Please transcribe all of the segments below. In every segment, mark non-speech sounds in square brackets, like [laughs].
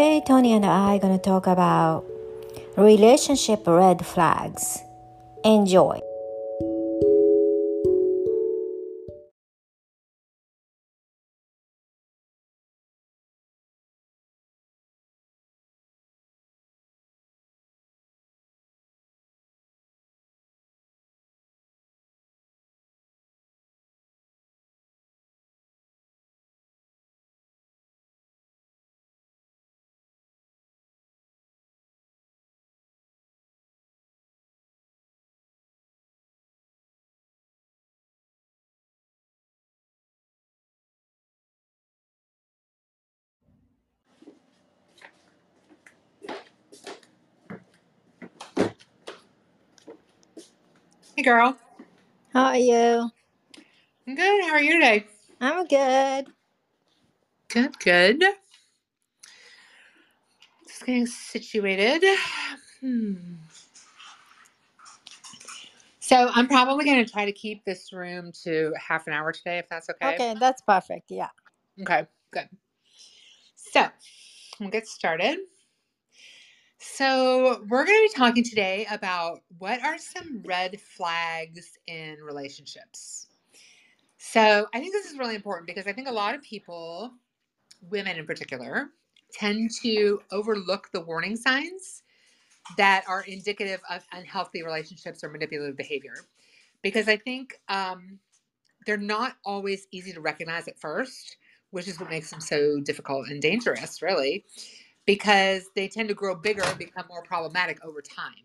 Today, Tonya and I are going to talk about relationship red flags. Enjoy. Girl. How are you? I'm good. How are you today? I'm good. Good, good. Just getting situated. Hmm. So I'm probably going to try to keep this room to half an hour today, if that's okay. Okay, that's perfect. Yeah. Okay, good. So we'll get started. So we're going to be talking today about what are some red flags in relationships. So I think this is really important because I think a lot of people, women in particular, tend to overlook the warning signs that are indicative of unhealthy relationships or manipulative behavior. Because I think um, they're not always easy to recognize at first, which is what makes them so difficult and dangerous, really, because they tend to grow bigger and become more problematic over time.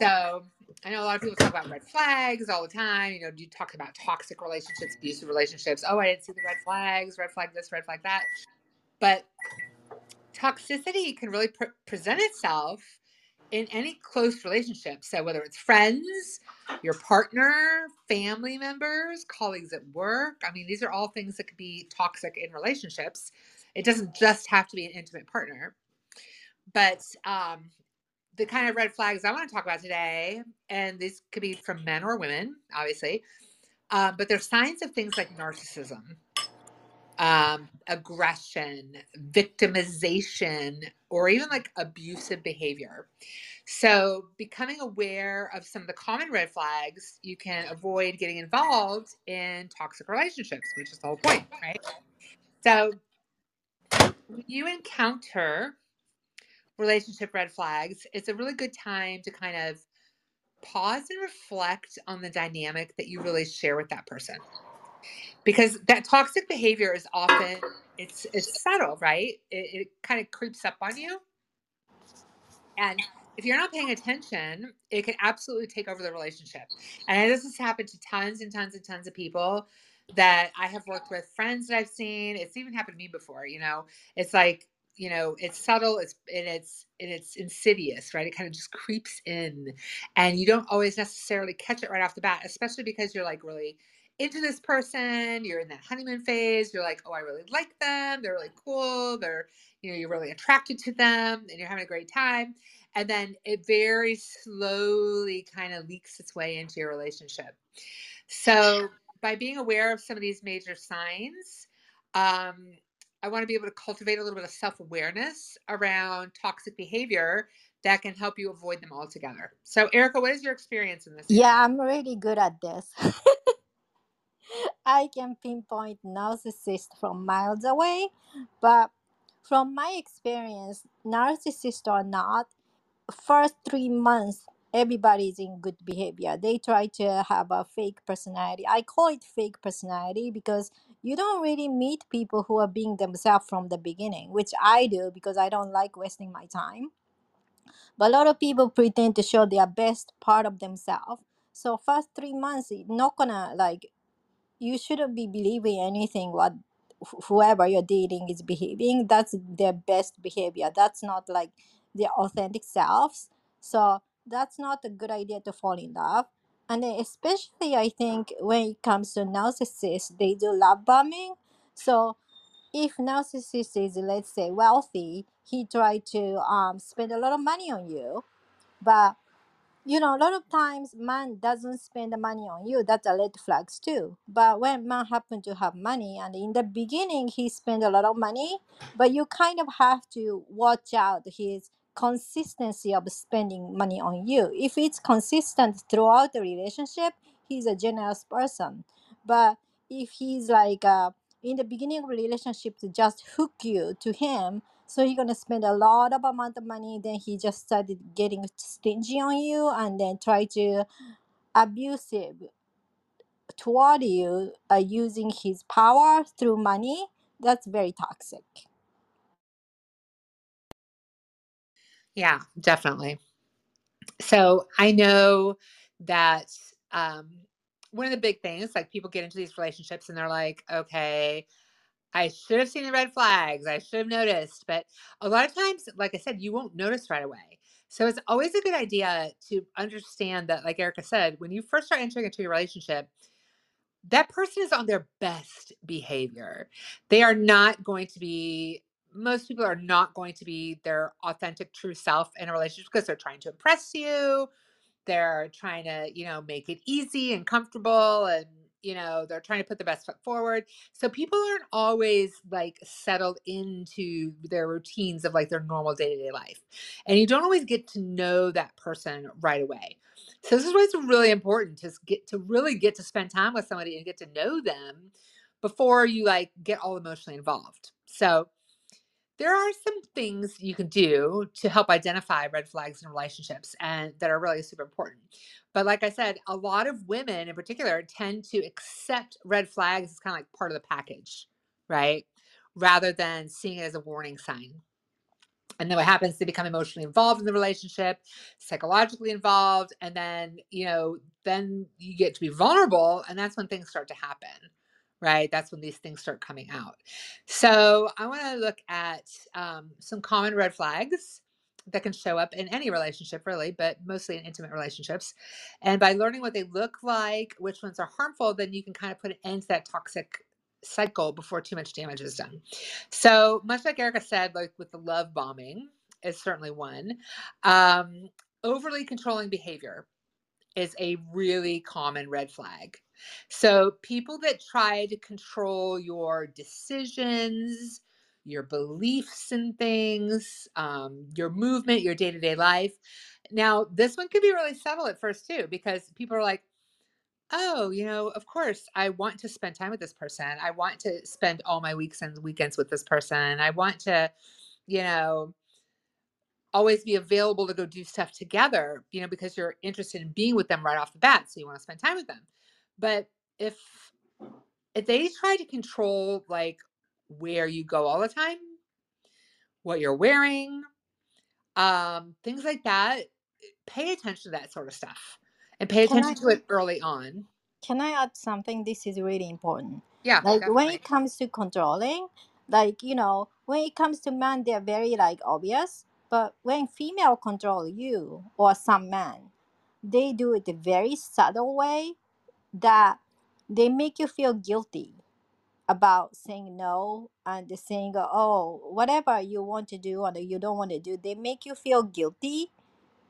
So I know a lot of people talk about red flags all the time. You know, you talk about toxic relationships, abusive relationships. Oh, I didn't see the red flags, red flag this, red flag that. But toxicity can really pre- present itself in any close relationship. So whether it's friends, your partner, family members, colleagues at work, I mean, these are all things that could be toxic in relationships. It doesn't just have to be an intimate partner. But um, the kind of red flags I want to talk about today, and these could be from men or women, obviously, um, but they're signs of things like narcissism, um, aggression, victimization, or even like abusive behavior. So, becoming aware of some of the common red flags, you can avoid getting involved in toxic relationships, which is the whole point, right? So, when you encounter relationship red flags, it's a really good time to kind of pause and reflect on the dynamic that you really share with that person. Because that toxic behavior is often it's it's subtle, right? It, it kind of creeps up on you. And if you're not paying attention, it can absolutely take over the relationship. And this has happened to tons and tons and tons of people that I have worked with, friends that I've seen. It's even happened to me before, you know. It's like you know it's subtle it's and it's and it's insidious right it kind of just creeps in and you don't always necessarily catch it right off the bat especially because you're like really into this person you're in that honeymoon phase you're like oh i really like them they're really cool they're you know you're really attracted to them and you're having a great time and then it very slowly kind of leaks its way into your relationship so by being aware of some of these major signs um, I want to be able to cultivate a little bit of self awareness around toxic behavior that can help you avoid them altogether. So, Erica, what is your experience in this? Yeah, I'm really good at this. [laughs] I can pinpoint narcissists from miles away, but from my experience, narcissists or not, first three months everybody's in good behavior. They try to have a fake personality. I call it fake personality because you don't really meet people who are being themselves from the beginning, which I do because I don't like wasting my time. But a lot of people pretend to show their best part of themselves. So first three months, not gonna like you shouldn't be believing anything what wh- whoever you're dating is behaving. That's their best behavior. That's not like their authentic selves. So that's not a good idea to fall in love. And then especially I think when it comes to narcissists, they do love bombing. So if narcissist is let's say wealthy, he try to um, spend a lot of money on you, but you know, a lot of times man doesn't spend the money on you. That's a red flags too. But when man happen to have money, and in the beginning he spend a lot of money, but you kind of have to watch out his consistency of spending money on you. If it's consistent throughout the relationship, he's a generous person. But if he's like uh, in the beginning of relationship to just hook you to him so he's gonna spend a lot of amount of money then he just started getting stingy on you and then try to abusive toward you uh, using his power through money that's very toxic Yeah, definitely. So I know that um, one of the big things, like people get into these relationships and they're like, okay, I should have seen the red flags. I should have noticed. But a lot of times, like I said, you won't notice right away. So it's always a good idea to understand that, like Erica said, when you first start entering into your relationship, that person is on their best behavior. They are not going to be, most people are not going to be their authentic, true self in a relationship because they're trying to impress you. They're trying to, you know, make it easy and comfortable and, you know, they're trying to put the best foot forward. So people aren't always like settled into their routines of like their normal day to day life. And you don't always get to know that person right away. So this is why it's really important to get to really get to spend time with somebody and get to know them before you like get all emotionally involved. So there are some things you can do to help identify red flags in relationships and that are really super important. But like I said, a lot of women in particular tend to accept red flags as kind of like part of the package, right? Rather than seeing it as a warning sign. And then what happens? They become emotionally involved in the relationship, psychologically involved, and then, you know, then you get to be vulnerable, and that's when things start to happen right? That's when these things start coming out. So I want to look at um, some common red flags that can show up in any relationship, really, but mostly in intimate relationships. And by learning what they look like, which ones are harmful, then you can kind of put an end to that toxic cycle before too much damage is done. So much like Erica said, like with the love bombing is certainly one. Um, overly controlling behavior is a really common red flag. So, people that try to control your decisions, your beliefs and things, um, your movement, your day to day life. Now, this one can be really subtle at first, too, because people are like, oh, you know, of course, I want to spend time with this person. I want to spend all my weeks and weekends with this person. I want to, you know, always be available to go do stuff together, you know, because you're interested in being with them right off the bat. So you want to spend time with them. But if if they try to control like where you go all the time, what you're wearing, um, things like that, pay attention to that sort of stuff and pay attention I- to it early on. can i add something? This is really important. Yeah, like when it comes to controlling like you know when it comes to men, they're very like obvious but when female control you or some man they do it a very subtle way that they make you feel guilty about saying no and saying oh whatever you want to do or you don't want to do they make you feel guilty.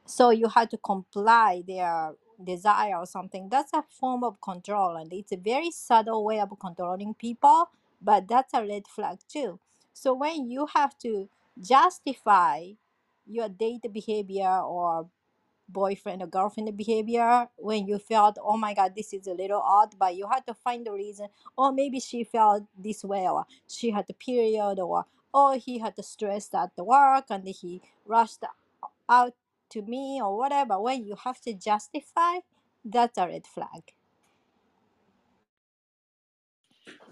So you have to comply their desire or something. That's a form of control and it's a very subtle way of controlling people but that's a red flag too. So when you have to justify your date behavior or boyfriend or girlfriend behavior when you felt oh my god this is a little odd but you had to find the reason or maybe she felt this way or she had a period or oh he had the stress at the work and he rushed out to me or whatever when you have to justify that's a red flag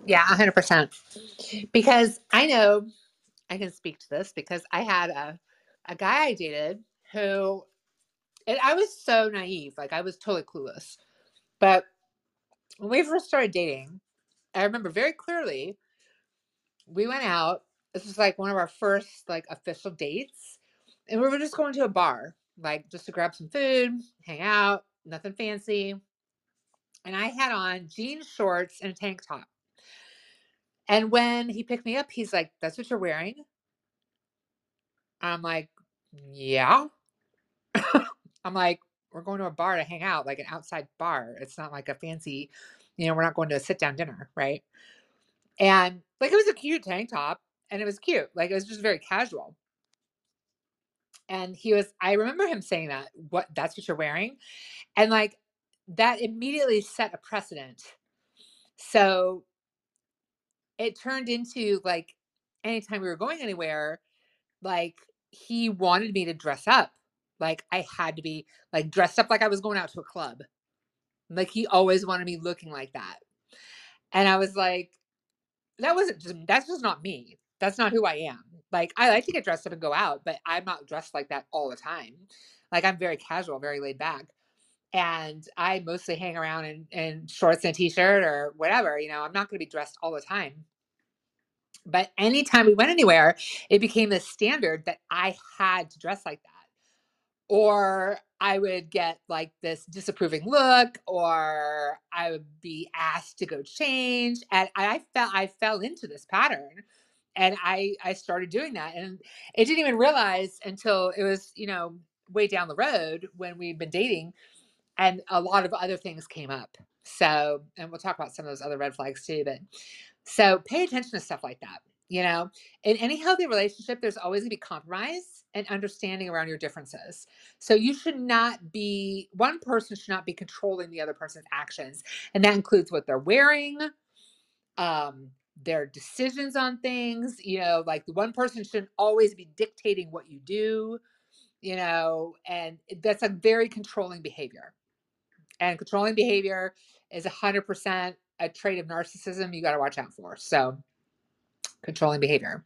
Yeah, 100%. Because I know I can speak to this because I had a, a guy I dated who, and I was so naive. Like, I was totally clueless. But when we first started dating, I remember very clearly we went out. This was like one of our first like official dates. And we were just going to a bar, like just to grab some food, hang out, nothing fancy. And I had on jeans, shorts, and a tank top. And when he picked me up, he's like, That's what you're wearing? I'm like, Yeah. [laughs] I'm like, we're going to a bar to hang out, like an outside bar. It's not like a fancy, you know, we're not going to a sit down dinner, right? And like it was a cute tank top and it was cute. Like it was just very casual. And he was, I remember him saying that, what that's what you're wearing. And like that immediately set a precedent. So it turned into like anytime we were going anywhere, like he wanted me to dress up. Like I had to be like dressed up like I was going out to a club. Like he always wanted me looking like that. And I was like, that wasn't just that's just not me. That's not who I am. Like I like to get dressed up and go out, but I'm not dressed like that all the time. Like I'm very casual, very laid back. And I mostly hang around in, in shorts and a t-shirt or whatever. You know, I'm not gonna be dressed all the time. But anytime we went anywhere, it became the standard that I had to dress like that. Or I would get like this disapproving look, or I would be asked to go change. And I felt I fell into this pattern. And I I started doing that. And it didn't even realize until it was, you know, way down the road when we'd been dating and a lot of other things came up. So, and we'll talk about some of those other red flags too, but so pay attention to stuff like that. You know, in any healthy relationship, there's always to be compromise and understanding around your differences. So you should not be, one person should not be controlling the other person's actions. And that includes what they're wearing, um, their decisions on things. You know, like the one person shouldn't always be dictating what you do, you know, and that's a very controlling behavior. And controlling behavior is a 100% a trait of narcissism you got to watch out for. So, controlling behavior.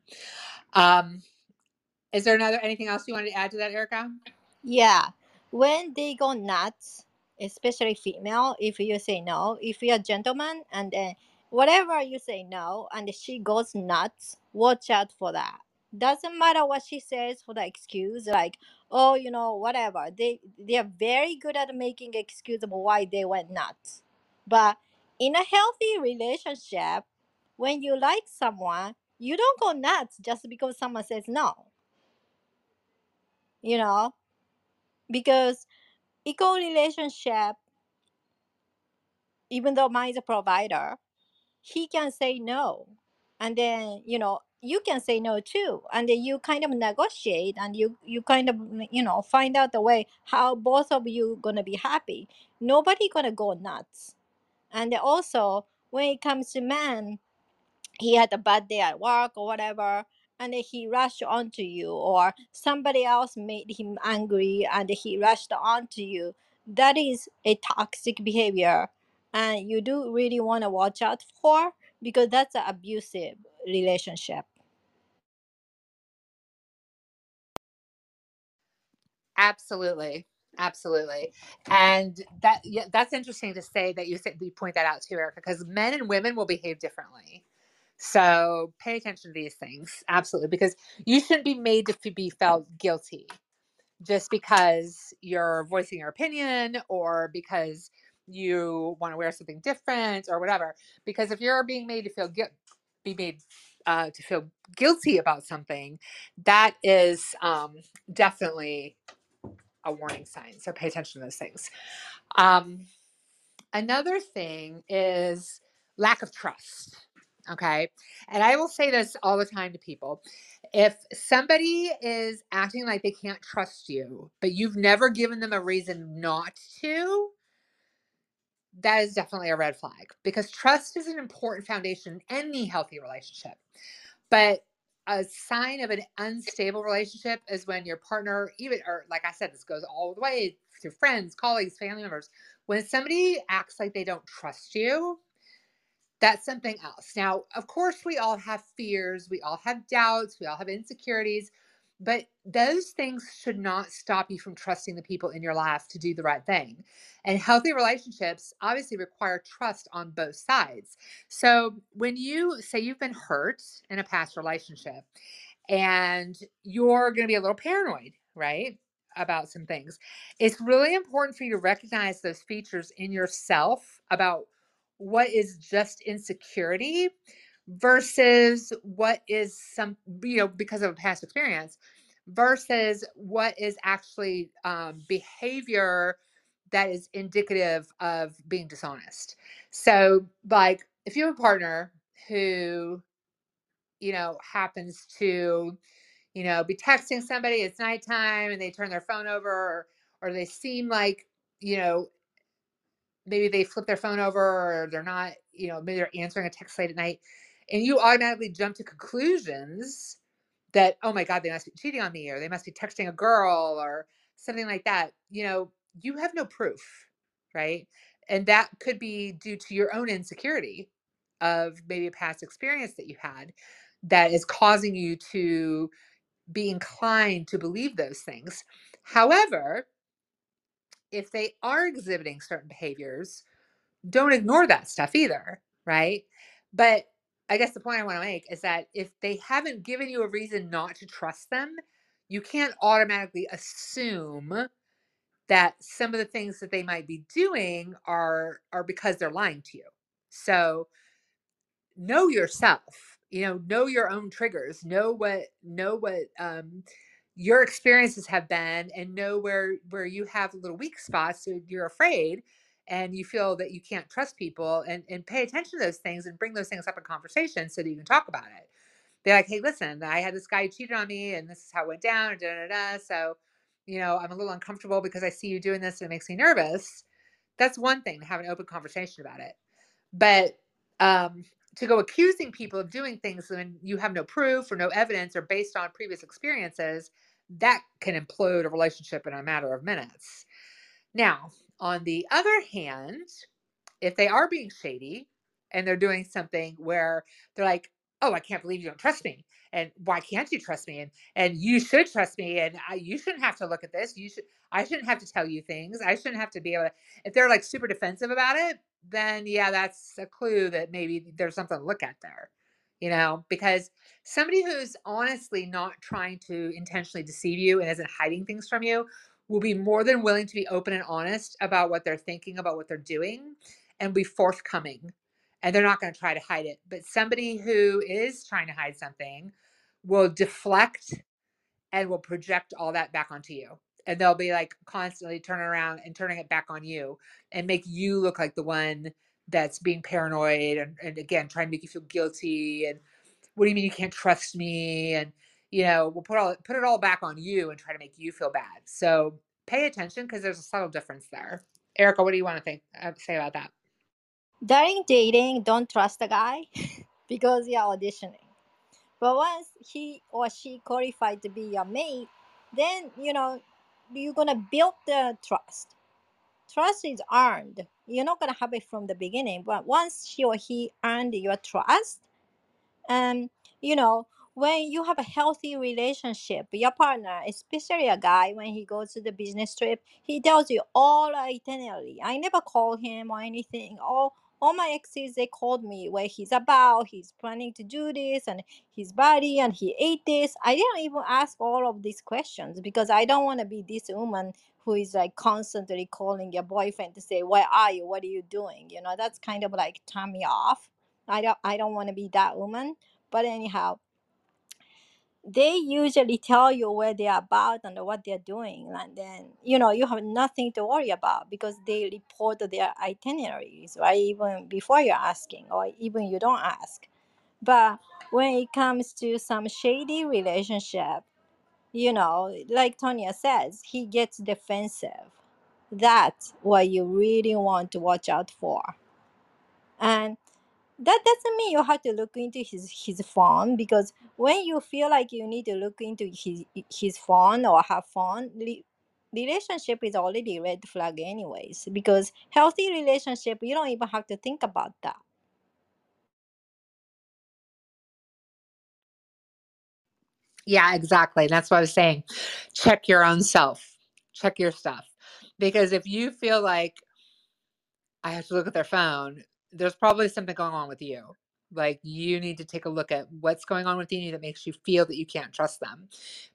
Um, is there another anything else you wanted to add to that, Erica? Yeah. When they go nuts, especially female, if you say no, if you're a gentleman and then whatever you say no and she goes nuts, watch out for that. Doesn't matter what she says for the excuse, like, oh, you know, whatever. They they are very good at making excuse of why they went nuts. But in a healthy relationship, when you like someone, you don't go nuts just because someone says no. You know? Because equal relationship, even though mine is a provider, he can say no. And then, you know, you can say no too. And then you kind of negotiate and you you kind of you know find out the way how both of you gonna be happy. Nobody gonna go nuts. And also when it comes to men, he had a bad day at work or whatever and he rushed onto you or somebody else made him angry and he rushed onto you that is a toxic behavior and you do really want to watch out for because that's an abusive relationship Absolutely. Absolutely. And that yeah, that's interesting to say that you say you point that out too, Erica, because men and women will behave differently. So pay attention to these things. Absolutely. Because you shouldn't be made to be felt guilty just because you're voicing your opinion or because you want to wear something different or whatever. Because if you're being made to feel guilt, be made uh, to feel guilty about something, that is um, definitely a warning sign. So pay attention to those things. Um, another thing is lack of trust. Okay. And I will say this all the time to people. If somebody is acting like they can't trust you, but you've never given them a reason not to, that is definitely a red flag because trust is an important foundation in any healthy relationship. But a sign of an unstable relationship is when your partner, even, or like I said, this goes all the way to friends, colleagues, family members. When somebody acts like they don't trust you, that's something else. Now, of course, we all have fears, we all have doubts, we all have insecurities, but those things should not stop you from trusting the people in your life to do the right thing. And healthy relationships obviously require trust on both sides. So when you say you've been hurt in a past relationship and you're going to be a little paranoid, right? About some things, it's really important for you to recognize those features in yourself about what is just insecurity versus what is some you know because of a past experience versus what is actually um, behavior that is indicative of being dishonest. So, like, if you have a partner who, you know, happens to, you know, be texting somebody, it's nighttime and they turn their phone over, or, or they seem like, you know, maybe they flip their phone over or they're not, you know, maybe they're answering a text late at night, and you automatically jump to conclusions that, oh my God, they must be cheating on me or they must be texting a girl or something like that. You know, you have no proof, right? And that could be due to your own insecurity of maybe a past experience that you had that is causing you to be inclined to believe those things. However, if they are exhibiting certain behaviors, don't ignore that stuff either, right? But I guess the point I want to make is that if they haven't given you a reason not to trust them, you can't automatically assume that some of the things that they might be doing are are because they're lying to you. So know yourself, you know, know your own triggers, know what know what um your experiences have been and know where where you have little weak spots so you're afraid and you feel that you can't trust people and and pay attention to those things and bring those things up in conversation so that you can talk about it they're like hey listen i had this guy cheated on me and this is how it went down and da, da, da. so you know i'm a little uncomfortable because i see you doing this and it makes me nervous that's one thing to have an open conversation about it but um to go accusing people of doing things when you have no proof or no evidence or based on previous experiences that can implode a relationship in a matter of minutes. Now, on the other hand, if they are being shady and they're doing something where they're like, "Oh, I can't believe you don't trust me," and why can't you trust me? And and you should trust me, and I, you shouldn't have to look at this. You should. I shouldn't have to tell you things. I shouldn't have to be able to. If they're like super defensive about it, then yeah, that's a clue that maybe there's something to look at there. You know, because somebody who's honestly not trying to intentionally deceive you and isn't hiding things from you will be more than willing to be open and honest about what they're thinking, about what they're doing, and be forthcoming. And they're not going to try to hide it. But somebody who is trying to hide something will deflect and will project all that back onto you. And they'll be like constantly turning around and turning it back on you and make you look like the one that's being paranoid and, and again trying to make you feel guilty and what do you mean you can't trust me? and you know we'll put all put it all back on you and try to make you feel bad. So pay attention because there's a subtle difference there. Erica what do you want to think uh, say about that? During dating, don't trust the guy [laughs] because you're auditioning. But once he or she qualified to be your mate, then you know you're gonna build the trust. Trust is earned. You're not gonna have it from the beginning, but once she or he earned your trust, um, you know, when you have a healthy relationship, your partner, especially a guy, when he goes to the business trip, he tells you all itinerary. I never call him or anything. All all my exes they called me where he's about, he's planning to do this and his body and he ate this. I didn't even ask all of these questions because I don't want to be this woman who is like constantly calling your boyfriend to say, Where are you? What are you doing? You know, that's kind of like turn me off. I don't I don't want to be that woman. But anyhow, they usually tell you where they're about and what they're doing and then you know you have nothing to worry about because they report their itineraries right even before you're asking or even you don't ask. But when it comes to some shady relationship you know like tonya says he gets defensive. That's what you really want to watch out for. And that doesn't mean you have to look into his his phone because when you feel like you need to look into his his phone or her phone re- relationship is already red flag anyways because healthy relationship you don't even have to think about that. Yeah exactly that's what i was saying. Check your own self. Check your stuff. Because if you feel like i have to look at their phone there's probably something going on with you. Like you need to take a look at what's going on within you that makes you feel that you can't trust them.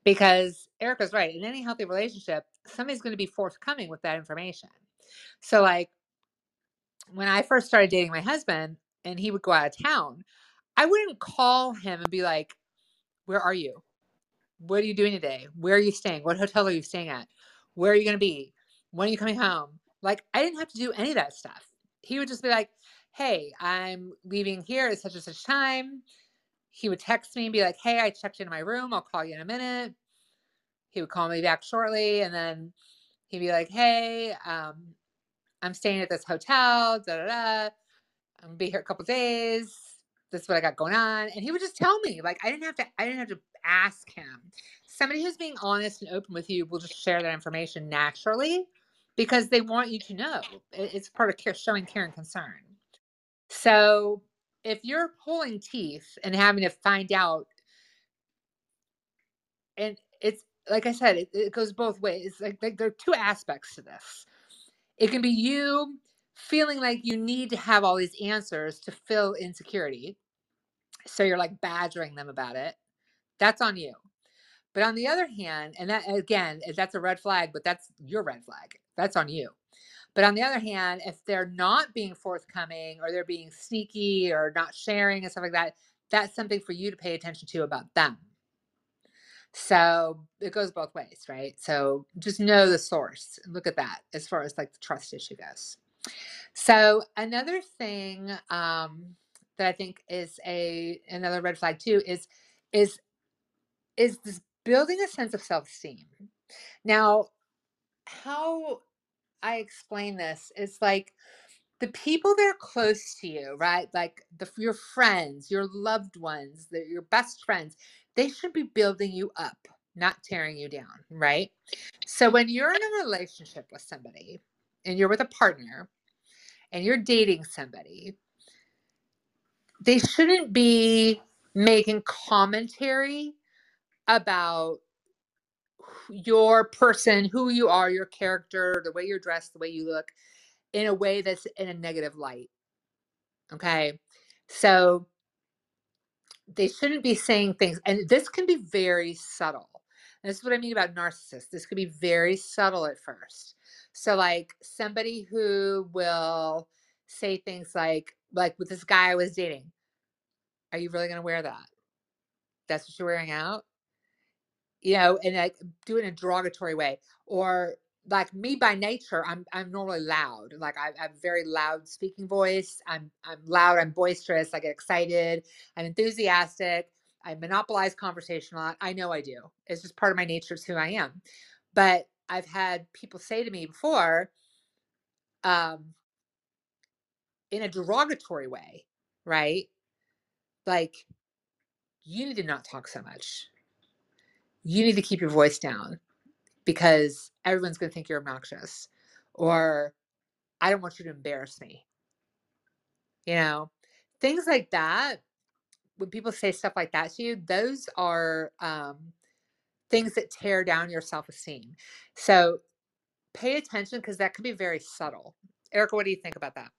Because erica's right in any healthy relationship somebody's going to be forthcoming with that information. So like when i first started dating my husband and he would go out of town i wouldn't call him and be like where are you? What are you doing today? Where are you staying? What hotel are you staying at? Where are you going to be? When are you coming home? Like I didn't have to do any of that stuff. He would just be like, "Hey, I'm leaving here at such and such time." He would text me and be like, "Hey, I checked into my room. I'll call you in a minute." He would call me back shortly, and then he'd be like, "Hey, um, I'm staying at this hotel. Da da da. I'm gonna be here a couple days. This is what I got going on." And he would just tell me. Like I didn't have to. I didn't have to ask him. Somebody who's being honest and open with you will just share that information naturally because they want you to know. It's part of care, showing care and concern. So if you're pulling teeth and having to find out, and it's like I said, it, it goes both ways. Like, like there are two aspects to this. It can be you feeling like you need to have all these answers to fill insecurity. So you're like badgering them about it. That's on you. But on the other hand, and that again, that's a red flag, but that's your red flag. That's on you. But on the other hand, if they're not being forthcoming or they're being sneaky or not sharing and stuff like that, that's something for you to pay attention to about them. So it goes both ways, right? So just know the source. And look at that as far as like the trust issue goes. So another thing um, that I think is a another red flag too is is is this building a sense of self-esteem. Now, how I explain this is like the people that are close to you, right? Like the your friends, your loved ones, the, your best friends, they should be building you up, not tearing you down, right? So when you're in a relationship with somebody and you're with a partner and you're dating somebody, they shouldn't be making commentary about your person, who you are, your character, the way you're dressed, the way you look, in a way that's in a negative light. Okay. So they shouldn't be saying things, and this can be very subtle. And this is what I mean about narcissists. This could be very subtle at first. So, like somebody who will say things like, like with this guy I was dating, are you really going to wear that? That's what you're wearing out? You know, and like do it in a derogatory way. Or like me by nature, I'm I'm normally loud. Like I, I have a very loud speaking voice. I'm I'm loud. I'm boisterous. I get excited. I'm enthusiastic. I monopolize conversation a lot. I know I do. It's just part of my nature. It's who I am. But I've had people say to me before, um, in a derogatory way, right? Like, you need to not talk so much you need to keep your voice down because everyone's going to think you're obnoxious or I don't want you to embarrass me. You know, things like that. When people say stuff like that to you, those are um, things that tear down your self esteem. So pay attention because that can be very subtle. Erica, what do you think about that?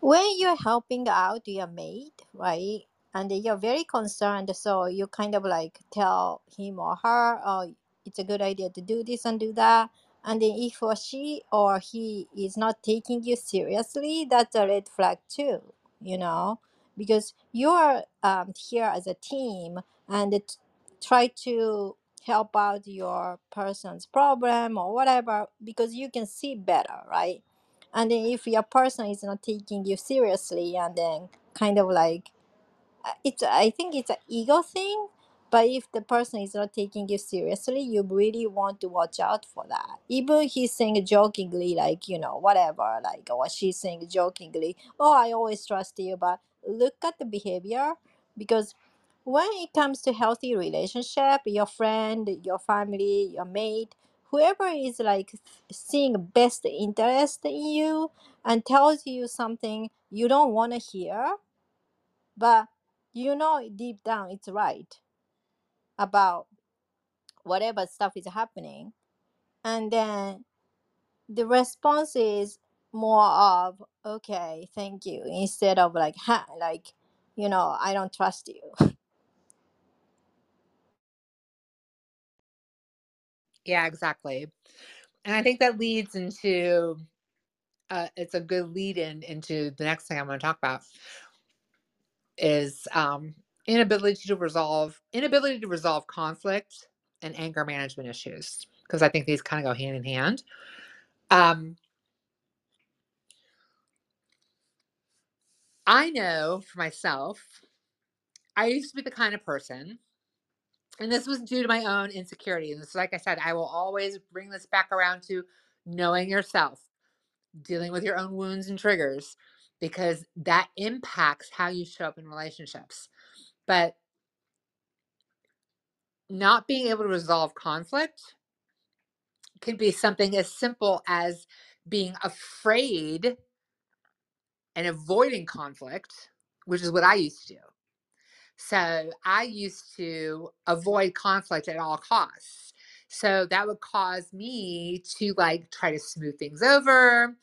when you're helping out your mate, right? And you're very concerned, so you kind of like tell him or her, oh, it's a good idea to do this and do that. And then if or she or he is not taking you seriously, that's a red flag too, you know, because you're um, here as a team and it, try to help out your person's problem or whatever because you can see better, right? and then if your person is not taking you seriously and then kind of like uh, it's i think it's an ego thing but if the person is not taking you seriously you really want to watch out for that. Even he's saying jokingly like you know whatever like or she's saying jokingly oh i always trust you but look at the behavior because when it comes to healthy relationship your friend your family your mate whoever is like seeing best interest in you and tells you something you don't want to hear but you know deep down it's right about whatever stuff is happening and then the response is more of okay thank you instead of like ha like you know i don't trust you [laughs] Yeah, exactly. And I think that leads into uh, it's a good lead in into the next thing I'm going to talk about is um, inability to resolve inability to resolve conflict and anger management issues because I think these kind of go hand in hand. Um, I know for myself, I used to be the kind of person, and this was due to my own insecurity. And this, like I said, I will always bring this back around to knowing yourself, dealing with your own wounds and triggers, because that impacts how you show up in relationships. But not being able to resolve conflict can be something as simple as being afraid and avoiding conflict, which is what I used to do. So I used to avoid conflict at all costs. So that would cause me to like try to smooth things over,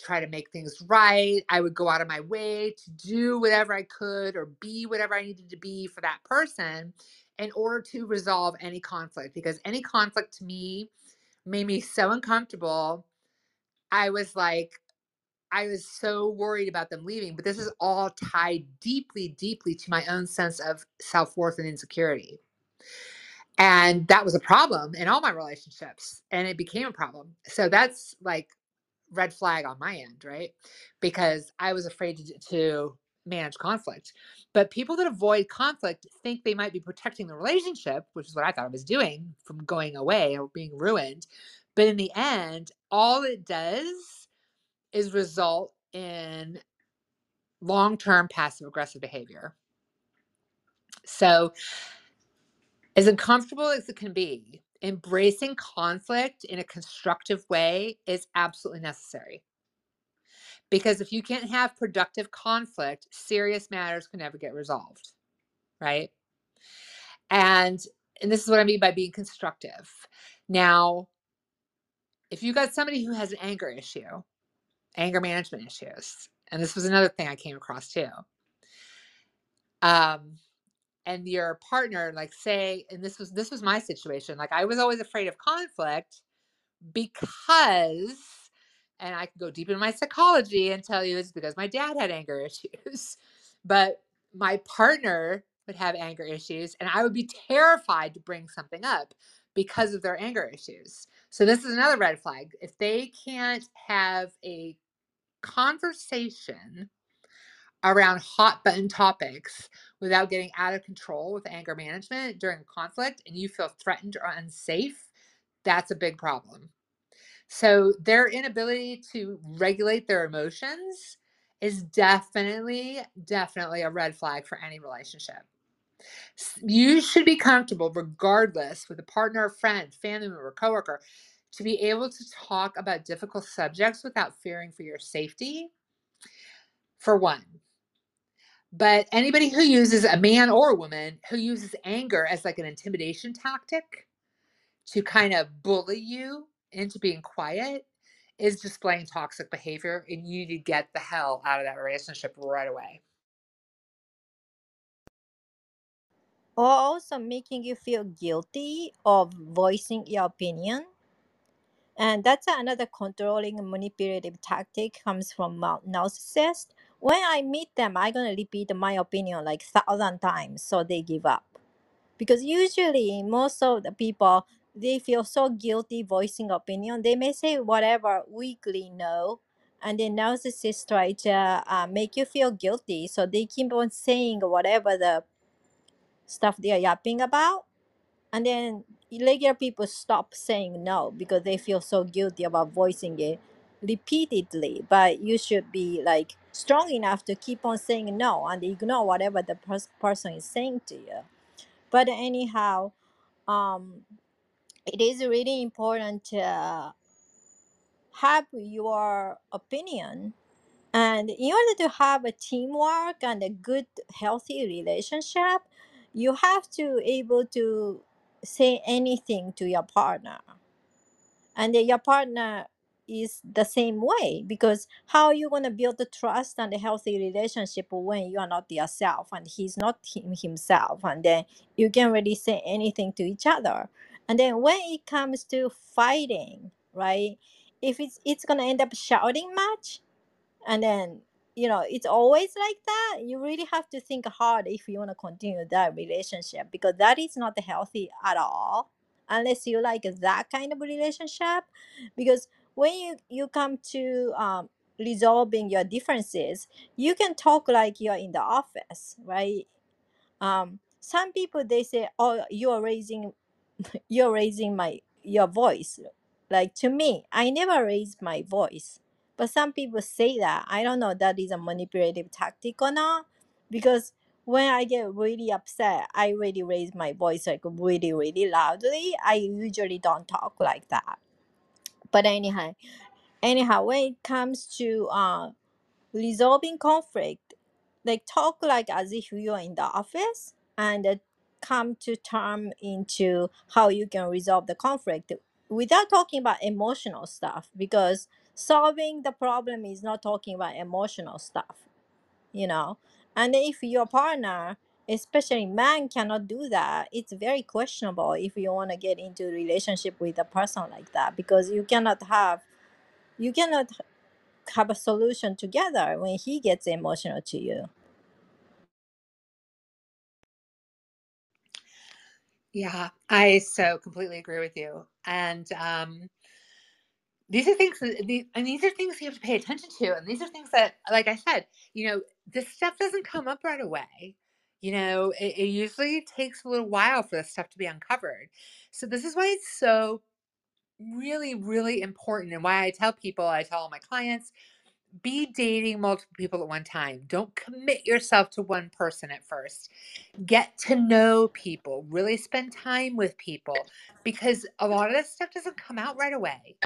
try to make things right. I would go out of my way to do whatever I could or be whatever I needed to be for that person in order to resolve any conflict because any conflict to me made me so uncomfortable. I was like, I was so worried about them leaving, but this is all tied deeply, deeply to my own sense of self worth and insecurity. And that was a problem in all my relationships, and it became a problem. So that's like red flag on my end, right? Because I was afraid to, to manage conflict. But people that avoid conflict think they might be protecting the relationship, which is what I thought I was doing from going away or being ruined. But in the end, all it does is result in long term passive aggressive behavior. So, as uncomfortable as it can be, embracing conflict in a constructive way is absolutely necessary. Because if you can't have productive conflict, serious matters can never get resolved, right? And and this is what I mean by being constructive. Now, if you got somebody who has an anger issue, anger management issues, and this was another thing I came across too. Um, and your partner, like say, and this was this was my situation. Like I was always afraid of conflict because and I can go deep into my psychology and tell you it's because my dad had anger [laughs] issues. But my partner would have anger issues, and I would be terrified to bring something up because of their anger issues. So, this is another red flag. If they can't have a conversation around hot button topics without getting out of control with anger management during a conflict and you feel threatened or unsafe, that's a big problem. So their inability to regulate their emotions is definitely, definitely a red flag for any relationship. You should be comfortable, regardless, with a partner, friend, family member, coworker, to be able to talk about difficult subjects without fearing for your safety, for one. But anybody who uses a man or a woman who uses anger as like an intimidation tactic to kind of bully you into being quiet is displaying toxic behavior and you need to get the hell out of that relationship right away. Or also making you feel guilty of voicing your opinion. And that's another controlling manipulative tactic comes from narcissist. When I meet them, I'm gonna repeat my opinion like thousand times so they give up. Because usually most of the people they feel so guilty voicing opinion. They may say whatever weakly no, and then narcissists try to uh, make you feel guilty. So they keep on saying whatever the stuff they are yapping about, and then regular people stop saying no because they feel so guilty about voicing it repeatedly. But you should be like strong enough to keep on saying no and ignore whatever the pers- person is saying to you. But anyhow, um, it is really important to have your opinion and in order to have a teamwork and a good healthy relationship you have to able to say anything to your partner and your partner is the same way because how are you going to build the trust and a healthy relationship when you are not yourself and he's not him himself and then you can't really say anything to each other. And then when it comes to fighting right if it's it's going to end up shouting match and then you know it's always like that you really have to think hard if you want to continue that relationship because that is not healthy at all unless you like that kind of relationship because when you you come to um, resolving your differences you can talk like you're in the office right? Um some people they say oh you're raising [laughs] you're raising my your voice. Like to me i never raised my voice. But some people say that. I don't know that is a manipulative tactic or not because when i get really upset i really raise my voice like really really loudly. I usually don't talk like that but anyhow anyhow when it comes to uh resolving conflict like talk like as if you're in the office and uh, come to term into how you can resolve the conflict without talking about emotional stuff because solving the problem is not talking about emotional stuff you know? And if your partner especially man cannot do that it's very questionable if you want to get into a relationship with a person like that because you cannot have you cannot have a solution together when he gets emotional to you Yeah, I so completely agree with you. And um, these are things that and these are things you have to pay attention to. And these are things that, like I said, you know, this stuff doesn't come up right away. You know, it, it usually takes a little while for this stuff to be uncovered. So this is why it's so really, really important, and why I tell people, I tell all my clients, be dating multiple people at one time. Don't commit yourself to one person at first. Get to know people, really spend time with people because a lot of this stuff doesn't come out right away.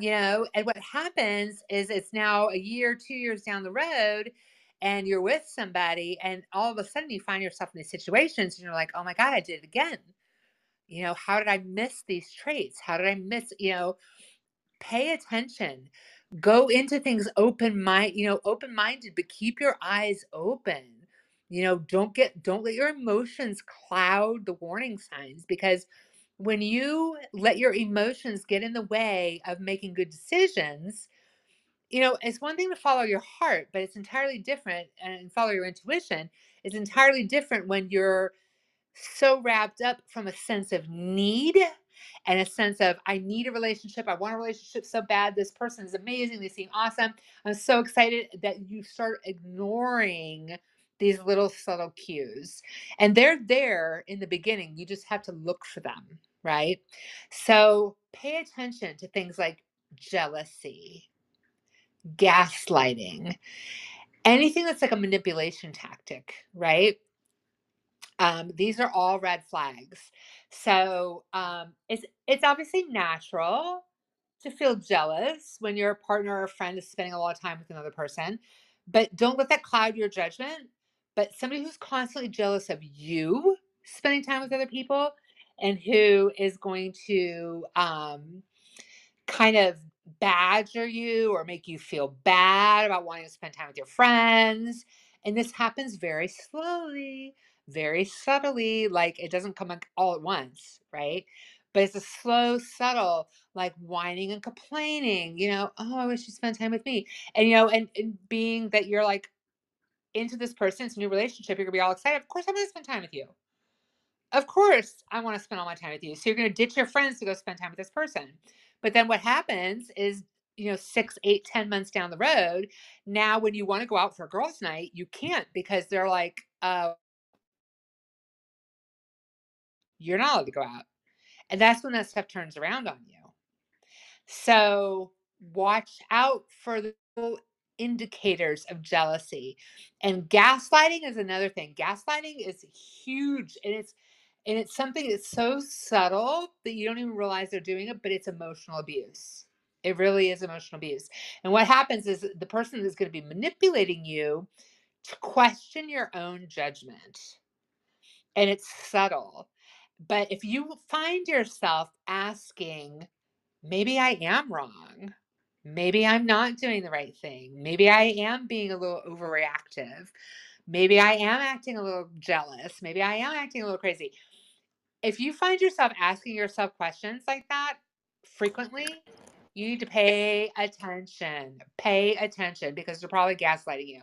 You know, and what happens is it's now a year, two years down the road, and you're with somebody, and all of a sudden you find yourself in these situations, and you're like, oh my God, I did it again. You know, how did I miss these traits? How did I miss, you know, pay attention go into things open mind you know open minded but keep your eyes open you know don't get don't let your emotions cloud the warning signs because when you let your emotions get in the way of making good decisions you know it's one thing to follow your heart but it's entirely different and follow your intuition it's entirely different when you're so wrapped up from a sense of need and a sense of I need a relationship. I want a relationship so bad. This person is amazing. They seem awesome. I'm so excited that you start ignoring these little subtle cues. And they're there in the beginning. You just have to look for them, right? So pay attention to things like jealousy, gaslighting, anything that's like a manipulation tactic, right? Um, these are all red flags. So um, it's it's obviously natural to feel jealous when your partner or friend is spending a lot of time with another person, but don't let that cloud your judgment. But somebody who's constantly jealous of you spending time with other people and who is going to um, kind of badger you or make you feel bad about wanting to spend time with your friends. And this happens very slowly, very subtly, like it doesn't come all at once, right? But it's a slow, subtle, like whining and complaining, you know, oh, I wish you spent time with me. And, you know, and, and being that you're like into this person, it's a new relationship, you're gonna be all excited. Of course, I'm gonna spend time with you. Of course, I want to spend all my time with you. So you're gonna ditch your friends to go spend time with this person. But then what happens is, you know, six, eight, ten months down the road, now when you want to go out for a girls' night, you can't because they're like, uh, you're not allowed to go out. And that's when that stuff turns around on you. So watch out for the indicators of jealousy. And gaslighting is another thing. Gaslighting is huge and it's and it's something that's so subtle that you don't even realize they're doing it, but it's emotional abuse. It really is emotional abuse. And what happens is the person is going to be manipulating you to question your own judgment. And it's subtle. But if you find yourself asking, maybe I am wrong, maybe I'm not doing the right thing, maybe I am being a little overreactive, maybe I am acting a little jealous, maybe I am acting a little crazy. If you find yourself asking yourself questions like that frequently, you need to pay attention. Pay attention because they're probably gaslighting you.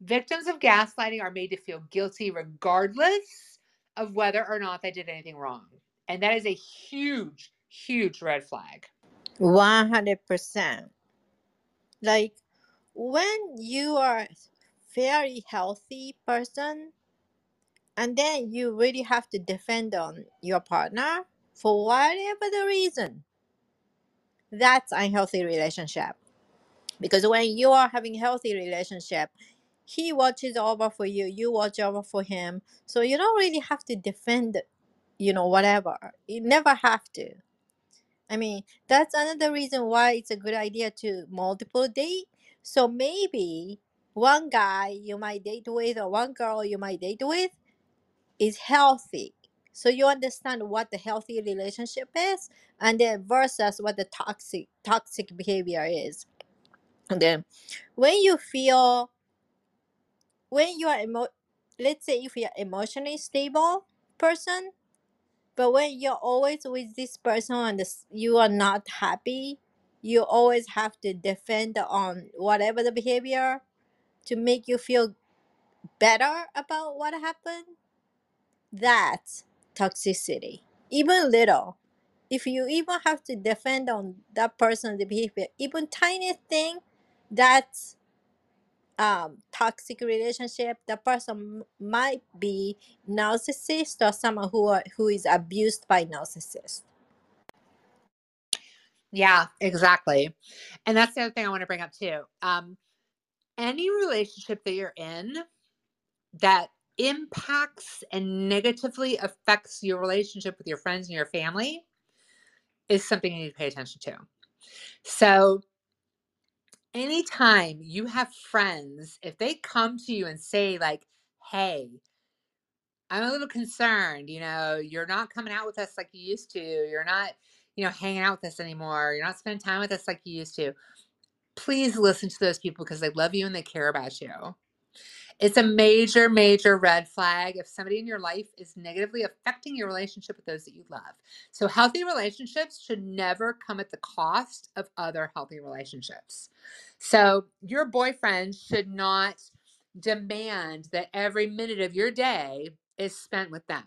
Victims of gaslighting are made to feel guilty regardless of whether or not they did anything wrong. And that is a huge, huge red flag. 100%. Like when you are a very healthy person and then you really have to defend on your partner for whatever the reason. That's unhealthy relationship. Because when you are having healthy relationship he watches over for you you watch over for him. So you don't really have to defend you know whatever. You never have to. I mean that's another reason why it's a good idea to multiple date. So maybe one guy you might date with or one girl you might date with is healthy. So you understand what the healthy relationship is and then versus what the toxic toxic behavior is. And then when you feel when you are emo- let's say if you're emotionally stable person but when you're always with this person and this, you are not happy you always have to defend on whatever the behavior to make you feel better about what happened that's toxicity even little if you even have to defend on that person's behavior even tiny thing that's um toxic relationship the person might be narcissist or someone who are, who is abused by narcissist Yeah, exactly. And that's the other thing I want to bring up too. Um, any relationship that you're in that impacts and negatively affects your relationship with your friends and your family is something you need to pay attention to. So, anytime you have friends, if they come to you and say, like, hey, I'm a little concerned, you know, you're not coming out with us like you used to, you're not, you know, hanging out with us anymore, you're not spending time with us like you used to. Please listen to those people because they love you and they care about you. It's a major, major red flag if somebody in your life is negatively affecting your relationship with those that you love. So, healthy relationships should never come at the cost of other healthy relationships. So, your boyfriend should not demand that every minute of your day is spent with them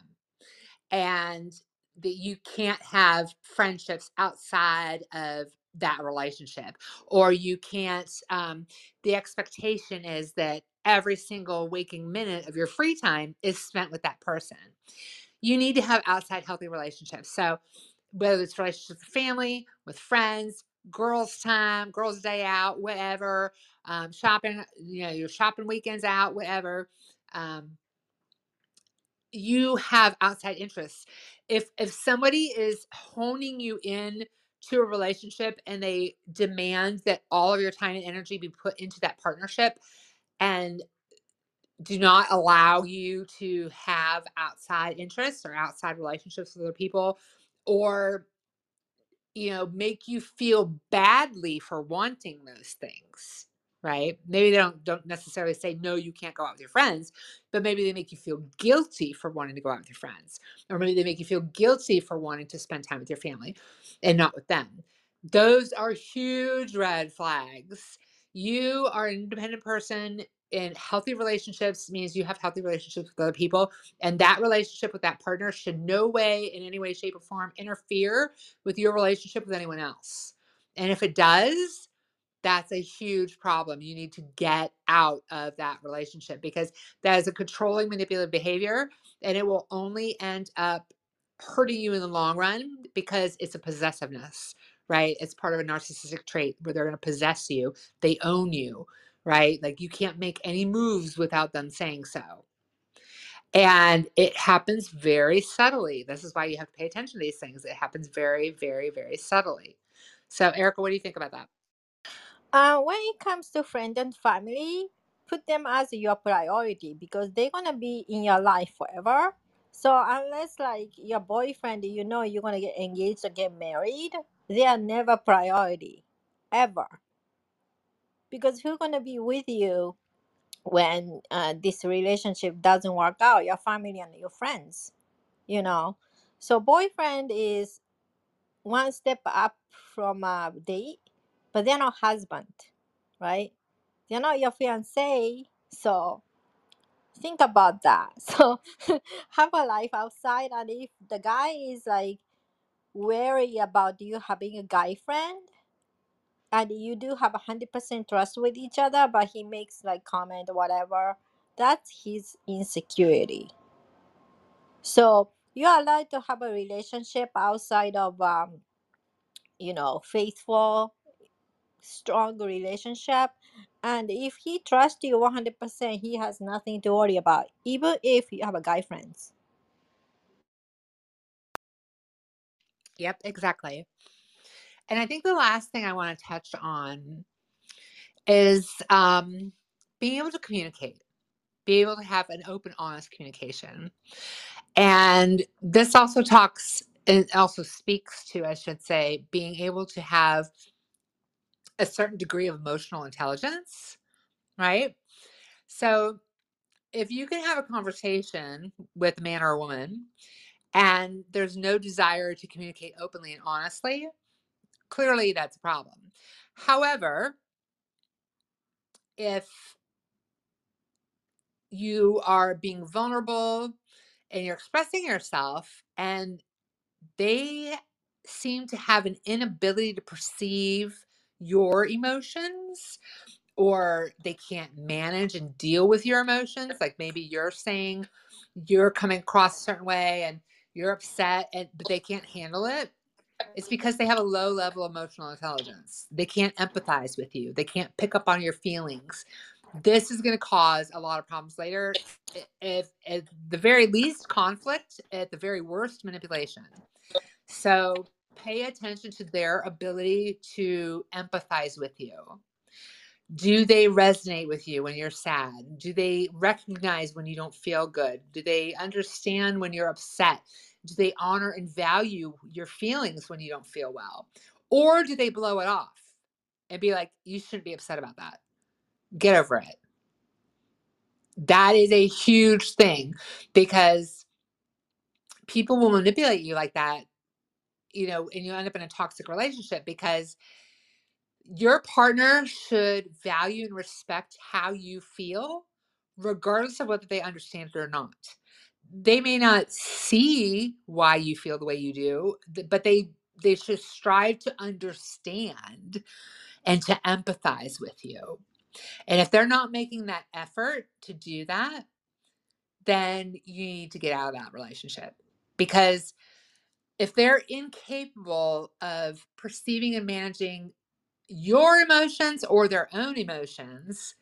and that you can't have friendships outside of that relationship or you can't um, the expectation is that every single waking minute of your free time is spent with that person. You need to have outside healthy relationships. So whether it's relationships with family with friends girls time girls day out whatever um, shopping you know your shopping weekends out whatever um, you have outside interests. If if somebody is honing you in to a relationship and they demand that all of your time and energy be put into that partnership and do not allow you to have outside interests or outside relationships with other people or you know make you feel badly for wanting those things right? Maybe they don't don't necessarily say no you can't go out with your friends but maybe they make you feel guilty for wanting to go out with your friends or maybe they make you feel guilty for wanting to spend time with your family and not with them. Those are huge red flags you are an independent person in healthy relationships means you have healthy relationships with other people and that relationship with that partner should no way in any way shape or form interfere with your relationship with anyone else. And if it does, that's a huge problem. You need to get out of that relationship because that is a controlling, manipulative behavior, and it will only end up hurting you in the long run because it's a possessiveness, right? It's part of a narcissistic trait where they're going to possess you, they own you, right? Like you can't make any moves without them saying so. And it happens very subtly. This is why you have to pay attention to these things. It happens very, very, very subtly. So, Erica, what do you think about that? uh, when it comes to friend and family put them as your priority because they're gonna be in your life forever so unless like your boyfriend you know you're gonna get engaged or get married they are never priority ever. Because who's gonna be with you when uh, this relationship doesn't work out? Your family and your friends you know? So boyfriend is one step up from a date but they're not husband right? They're not your fiance so think about that. [laughs] So have a life outside and if the guy is like worried about you having a guy friend and you do have a hundred percent trust with each other, but he makes like comment whatever. That's his insecurity. So you're allowed to have a relationship outside of um, you know, faithful, strong relationship. And if he trusts you 100%, he has nothing to worry about, even if you have a guy friends. Yep, exactly. And I think the last thing I want to touch on is um, being able to communicate, be able to have an open, honest communication. And this also talks, it also speaks to, I should say, being able to have a certain degree of emotional intelligence, right? So if you can have a conversation with a man or a woman and there's no desire to communicate openly and honestly, clearly that's a problem. However, if you are being vulnerable and you're expressing yourself and they seem to have an inability to perceive your emotions or they can't manage and deal with your emotions like maybe you're saying you're coming across a certain way and you're upset and but they can't handle it it's because they have a low level of emotional intelligence. They can't empathize with you. They can't pick up on your feelings. This is going to cause a lot of problems later if at the very least conflict at the very worst manipulation. So pay attention to their ability to empathize with you do they resonate with you when you're sad? Do they recognize when you don't feel good? Do they understand when you're upset? Do they honor and value your feelings when you don't feel well? Or do they blow it off and be like you shouldn't be upset about that. Get over it. That is a huge thing because people will manipulate you like that you know and you end up in a toxic relationship because your partner should value and respect how you feel regardless of whether they understand it or not. They may not see why you feel the way you do but they they should strive to understand and to empathize with you. And if they're not making that effort to do that then you need to get out of that relationship. Because if they're incapable of perceiving and managing your emotions or their own emotions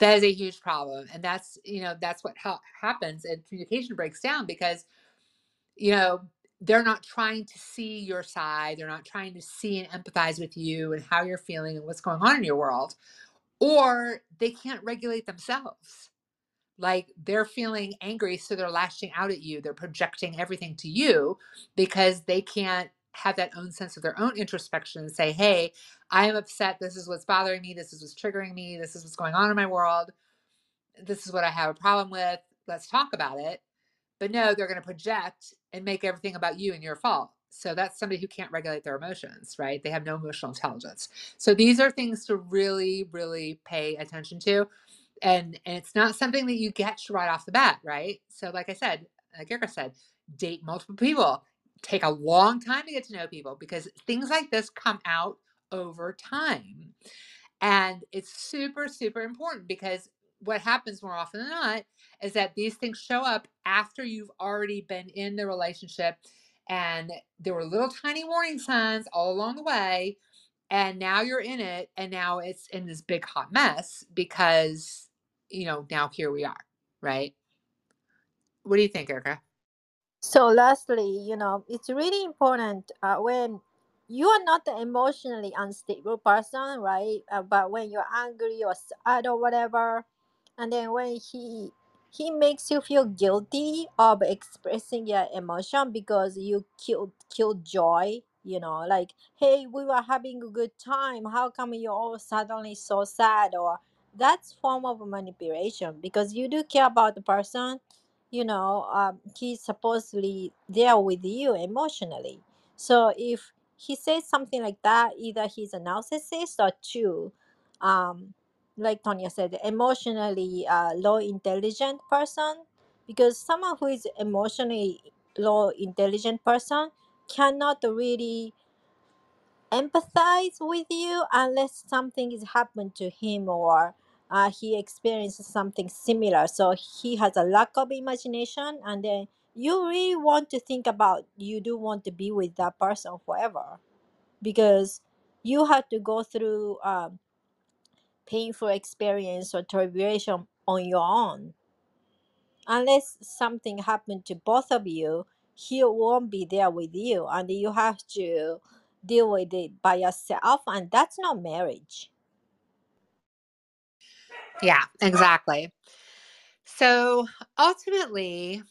that is a huge problem and that's you know that's what ha- happens and communication breaks down because you know they're not trying to see your side they're not trying to see and empathize with you and how you're feeling and what's going on in your world or they can't regulate themselves. Like they're feeling angry so they're lashing out at you they're projecting everything to you because they can't have that own sense of their own introspection and say hey i am upset. This is what's bothering me. This is what's triggering me. This is what's going on in my world. This is what i have a problem with. Let's talk about it. But no they're going to project and make everything about you and your fault. So that's somebody who can't regulate their emotions right? They have no emotional intelligence. So these are things to really really pay attention to and and it's not something that you get right off the bat right? So like i said like erica said date multiple people take a long time to get to know people because things like this come out over time. And it's super super important because what happens more often than not is that these things show up after you've already been in the relationship and there were little tiny warning signs all along the way and now you're in it and now it's in this big hot mess because you know now here we are right? What do you think erica So, lastly, you know, it's really important uh, when you are not the emotionally unstable person, right? Uh, but when you're angry or sad or whatever, and then when he he makes you feel guilty of expressing your emotion because you killed killed joy you know like hey we were having a good time how come you're all suddenly so sad or that's form of manipulation because you do care about the person you know um, he's supposedly there with you emotionally. So if he says something like that either he's a narcissist or two um, like Tonya said, emotionally uh, low intelligent person, because someone who is emotionally low intelligent person cannot really empathize with you unless something is happened to him or uh, he experiences something similar. So he has a lack of imagination, and then you really want to think about you do want to be with that person forever because you have to go through um, painful experience or tribulation on your own. Unless something happened to both of you, he won't be there with you, and you have to deal with it by yourself, and that's not marriage. Yeah, exactly. So ultimately,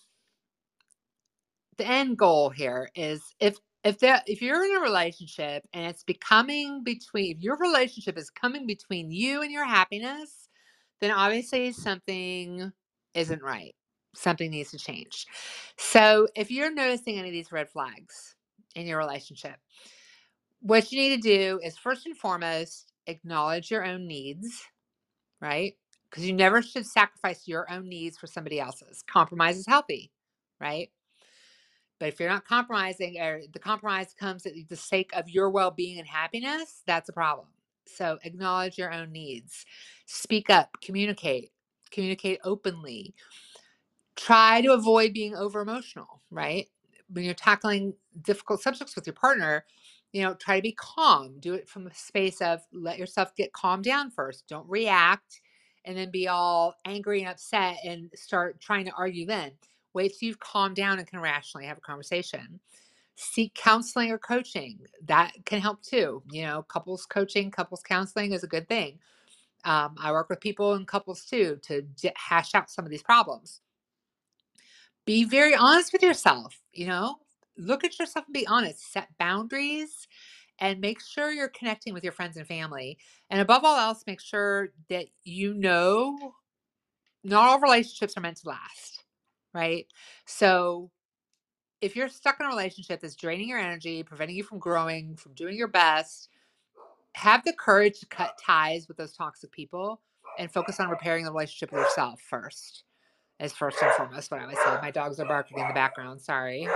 the end goal here is if if that if you're in a relationship and it's becoming between if your relationship is coming between you and your happiness, then obviously something isn't right. Something needs to change. So if you're noticing any of these red flags in your relationship, what you need to do is first and foremost acknowledge your own needs, right? Because you never should sacrifice your own needs for somebody else's. Compromise is healthy, right? But if you're not compromising, or the compromise comes at the sake of your well being and happiness, that's a problem. So acknowledge your own needs, speak up, communicate, communicate openly. Try to avoid being over emotional, right? When you're tackling difficult subjects with your partner, you know, try to be calm. Do it from a space of let yourself get calmed down first. Don't react and then be all angry and upset and start trying to argue then. Wait till you've calmed down and can rationally have a conversation. Seek counseling or coaching. That can help too. You know, couples coaching, couples counseling is a good thing. Um, I work with people and couples too to hash out some of these problems. Be very honest with yourself. You know, look at yourself and be honest. Set boundaries and make sure you're connecting with your friends and family. And above all else, make sure that you know not all relationships are meant to last, right? So if you're stuck in a relationship that's draining your energy, preventing you from growing, from doing your best, have the courage to cut ties with those toxic people and focus on repairing the relationship with yourself first. Is first and foremost what I would say. My dogs are barking in the background. Sorry.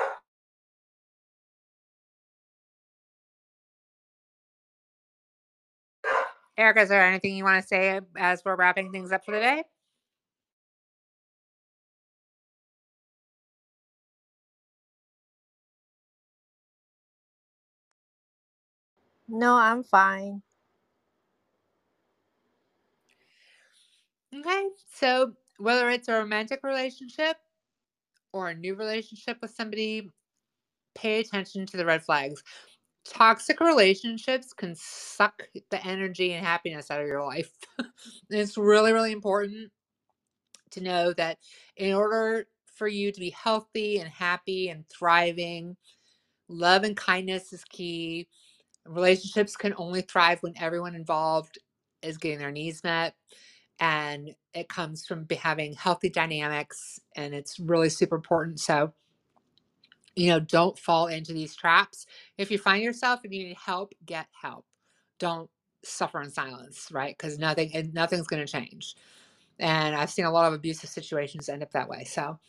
Erica, is there anything you want to say as we're wrapping things up for the day? No, I'm fine. Okay. So, whether it's a romantic relationship or a new relationship with somebody, pay attention to the red flags. Toxic relationships can suck the energy and happiness out of your life. [laughs] it's really, really important to know that in order for you to be healthy and happy and thriving, love and kindness is key. Relationships can only thrive when everyone involved is getting their needs met. And it comes from having healthy dynamics, and it's really super important. So, you know, don't fall into these traps. If you find yourself and you need help, get help. Don't suffer in silence, right? Because nothing and nothing's going to change. And I've seen a lot of abusive situations end up that way. So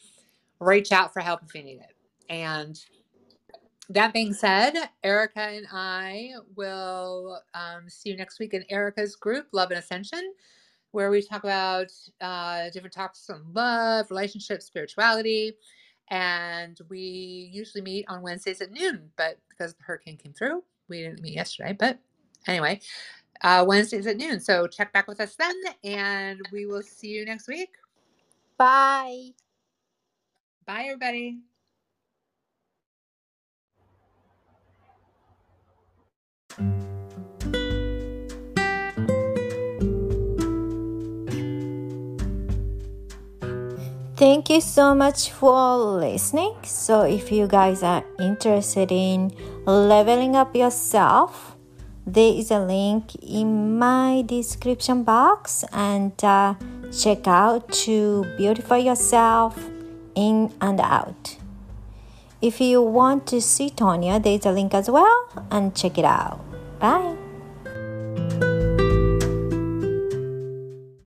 reach out for help if you need it. And that being said, Erica and I will um, see you next week in Erica's group, Love and Ascension, where we talk about uh, different topics on love, relationships, spirituality. And we usually meet on Wednesdays at noon, but because the hurricane came through, we didn't meet yesterday. But anyway, uh, Wednesdays at noon. So check back with us then, and we will see you next week. Bye. Bye, everybody. Thank you so much for listening. So, if you guys are interested in leveling up yourself, there is a link in my description box and uh, check out to beautify yourself in and out. If you want to see Tonya, there's a link as well and check it out. Bye.